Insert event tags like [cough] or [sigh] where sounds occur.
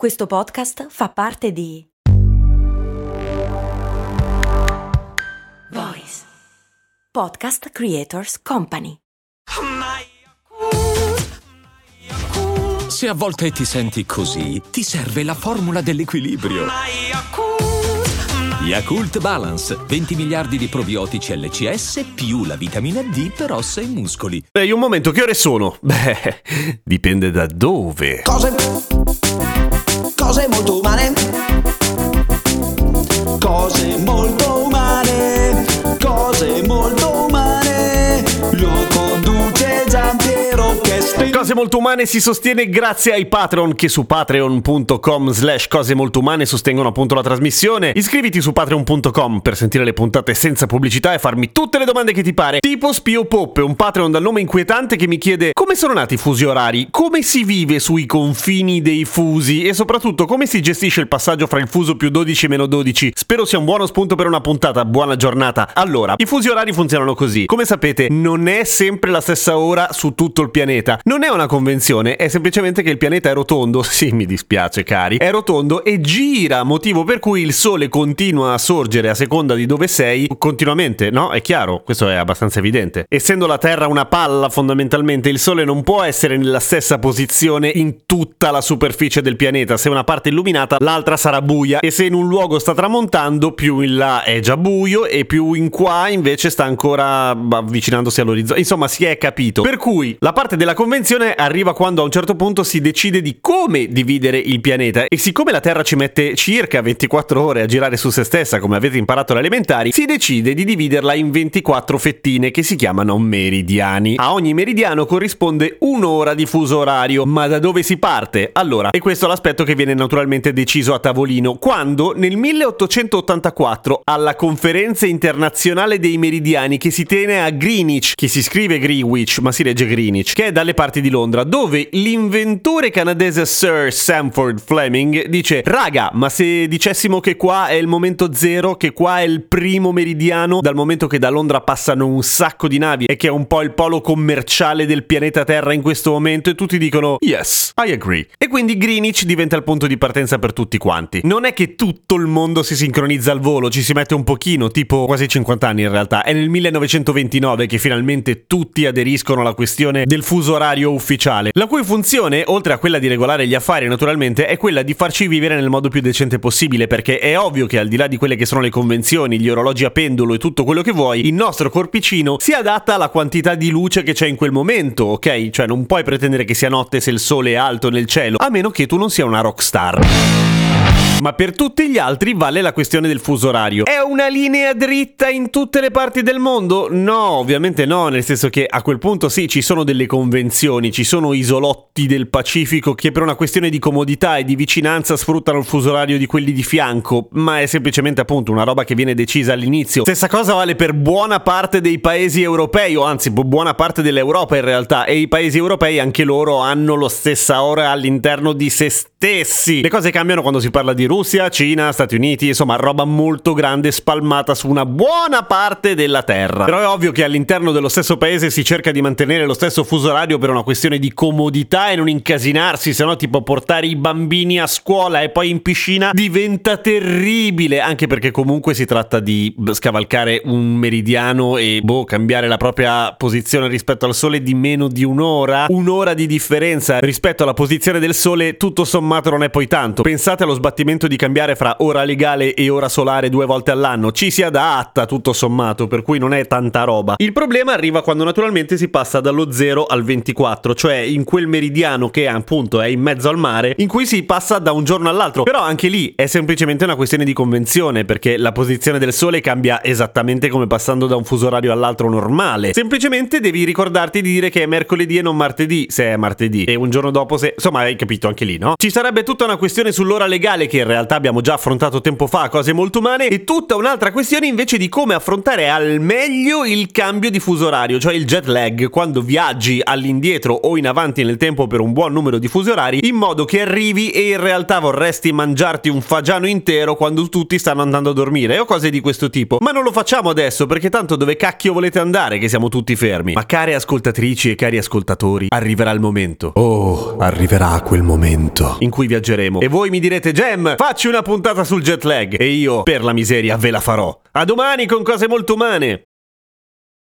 Questo podcast fa parte di Voice Podcast Creators Company. Se a volte ti senti così, ti serve la formula dell'equilibrio. Yakult Balance, 20 miliardi di probiotici LCS più la vitamina D per ossa e muscoli. Ehi, un momento, che ore sono? [laughs] Beh, dipende da dove. Cose. Cose molto umane. Cose molto umane si sostiene grazie ai Patreon che su patreon.com slash cose molto umane sostengono appunto la trasmissione. Iscriviti su patreon.com per sentire le puntate senza pubblicità e farmi tutte le domande che ti pare. Tipo Spio Poppe, un Patreon dal nome inquietante che mi chiede come sono nati i fusi orari, come si vive sui confini dei fusi e soprattutto come si gestisce il passaggio fra il fuso più 12 e meno 12. Spero sia un buono spunto per una puntata. Buona giornata. Allora, i fusi orari funzionano così. Come sapete, non è sempre la stessa ora su tutto il pianeta. Non è una convenzione, è semplicemente che il pianeta è rotondo. [laughs] Sì, mi dispiace, cari. È rotondo e gira, motivo per cui il sole continua a sorgere a seconda di dove sei continuamente, no? È chiaro, questo è abbastanza evidente. Essendo la Terra una palla, fondamentalmente, il sole non può essere nella stessa posizione in tutta la superficie del pianeta. Se una parte è illuminata, l'altra sarà buia. E se in un luogo sta tramontando, più in là è già buio e più in qua invece sta ancora avvicinandosi all'orizzonte. Insomma, si è capito. Per cui la parte della convenzione arriva quando a un certo punto si decide di come dividere il pianeta e siccome la Terra ci mette circa 24 ore a girare su se stessa, come avete imparato alle elementari, si decide di dividerla in 24 fettine che si chiamano meridiani. A ogni meridiano corrisponde un'ora di fuso orario, ma da dove si parte? Allora, e questo è l'aspetto che viene naturalmente deciso a tavolino, quando nel 1884 alla conferenza internazionale dei meridiani che si tiene a Greenwich, che si scrive Greenwich ma si legge Greenwich, che è dalle parti di Londra, dove l'inventore canadese Sir Samford Fleming dice raga, ma se dicessimo che qua è il momento zero, che qua è il primo meridiano, dal momento che da Londra passano un sacco di navi e che è un po' il polo commerciale del pianeta Terra in questo momento e tutti dicono yes, I agree. E quindi Greenwich diventa il punto di partenza per tutti quanti. Non è che tutto il mondo si sincronizza al volo, ci si mette un pochino, tipo quasi 50 anni in realtà. È nel 1929 che finalmente tutti aderiscono alla questione del fuso orario ufficiale, la cui funzione, oltre a quella di regolare gli affari naturalmente, è quella di farci vivere nel modo più decente possibile, perché è ovvio che al di là di quelle che sono le convenzioni, gli orologi a pendolo e tutto quello che vuoi, il nostro corpicino si adatta alla quantità di luce che c'è in quel momento, ok? Cioè non puoi pretendere che sia notte se il sole è alto nel cielo, a meno che tu non sia una rockstar. Ma per tutti gli altri vale la questione del fuso orario. È una linea dritta in tutte le parti del mondo? No, ovviamente no, nel senso che a quel punto sì, ci sono delle convenzioni, ci sono isolotti del Pacifico che per una questione di comodità e di vicinanza sfruttano il fuso orario di quelli di fianco, ma è semplicemente appunto una roba che viene decisa all'inizio. Stessa cosa vale per buona parte dei paesi europei, o anzi buona parte dell'Europa in realtà, e i paesi europei anche loro hanno lo stessa ora all'interno di se stessi. Le cose cambiano quando si parla di Russia, Cina, Stati Uniti, insomma, roba molto grande spalmata su una buona parte della Terra. Però è ovvio che all'interno dello stesso paese si cerca di mantenere lo stesso fuso orario per una questione di comodità e non incasinarsi, se no tipo portare i bambini a scuola e poi in piscina diventa terribile, anche perché comunque si tratta di scavalcare un meridiano e boh, cambiare la propria posizione rispetto al sole di meno di un'ora, un'ora di differenza rispetto alla posizione del sole, tutto sommato non è poi tanto. Pensate allo sbattimento di cambiare fra ora legale e ora solare due volte all'anno, ci si adatta tutto sommato, per cui non è tanta roba. Il problema arriva quando naturalmente si passa dallo 0 al 24, cioè in quel meridiano che appunto è in mezzo al mare, in cui si passa da un giorno all'altro. Però anche lì è semplicemente una questione di convenzione, perché la posizione del sole cambia esattamente come passando da un fuso orario all'altro normale. Semplicemente devi ricordarti di dire che è mercoledì e non martedì, se è martedì, e un giorno dopo se... Insomma, hai capito anche lì, no? Ci sarebbe tutta una questione sull'ora legale che in realtà abbiamo già affrontato tempo fa, cose molto umane, e tutta un'altra questione invece di come affrontare al meglio il cambio di fuso orario, cioè il jet lag, quando viaggi all'indietro o in avanti nel tempo per un buon numero di fusi orari, in modo che arrivi e in realtà vorresti mangiarti un fagiano intero quando tutti stanno andando a dormire, o cose di questo tipo. Ma non lo facciamo adesso, perché tanto dove cacchio volete andare che siamo tutti fermi? Ma care ascoltatrici e cari ascoltatori, arriverà il momento. Oh, arriverà quel momento in in cui viaggeremo. E voi mi direte, Gem, facci una puntata sul jet lag. E io, per la miseria, ve la farò. A domani con cose molto umane.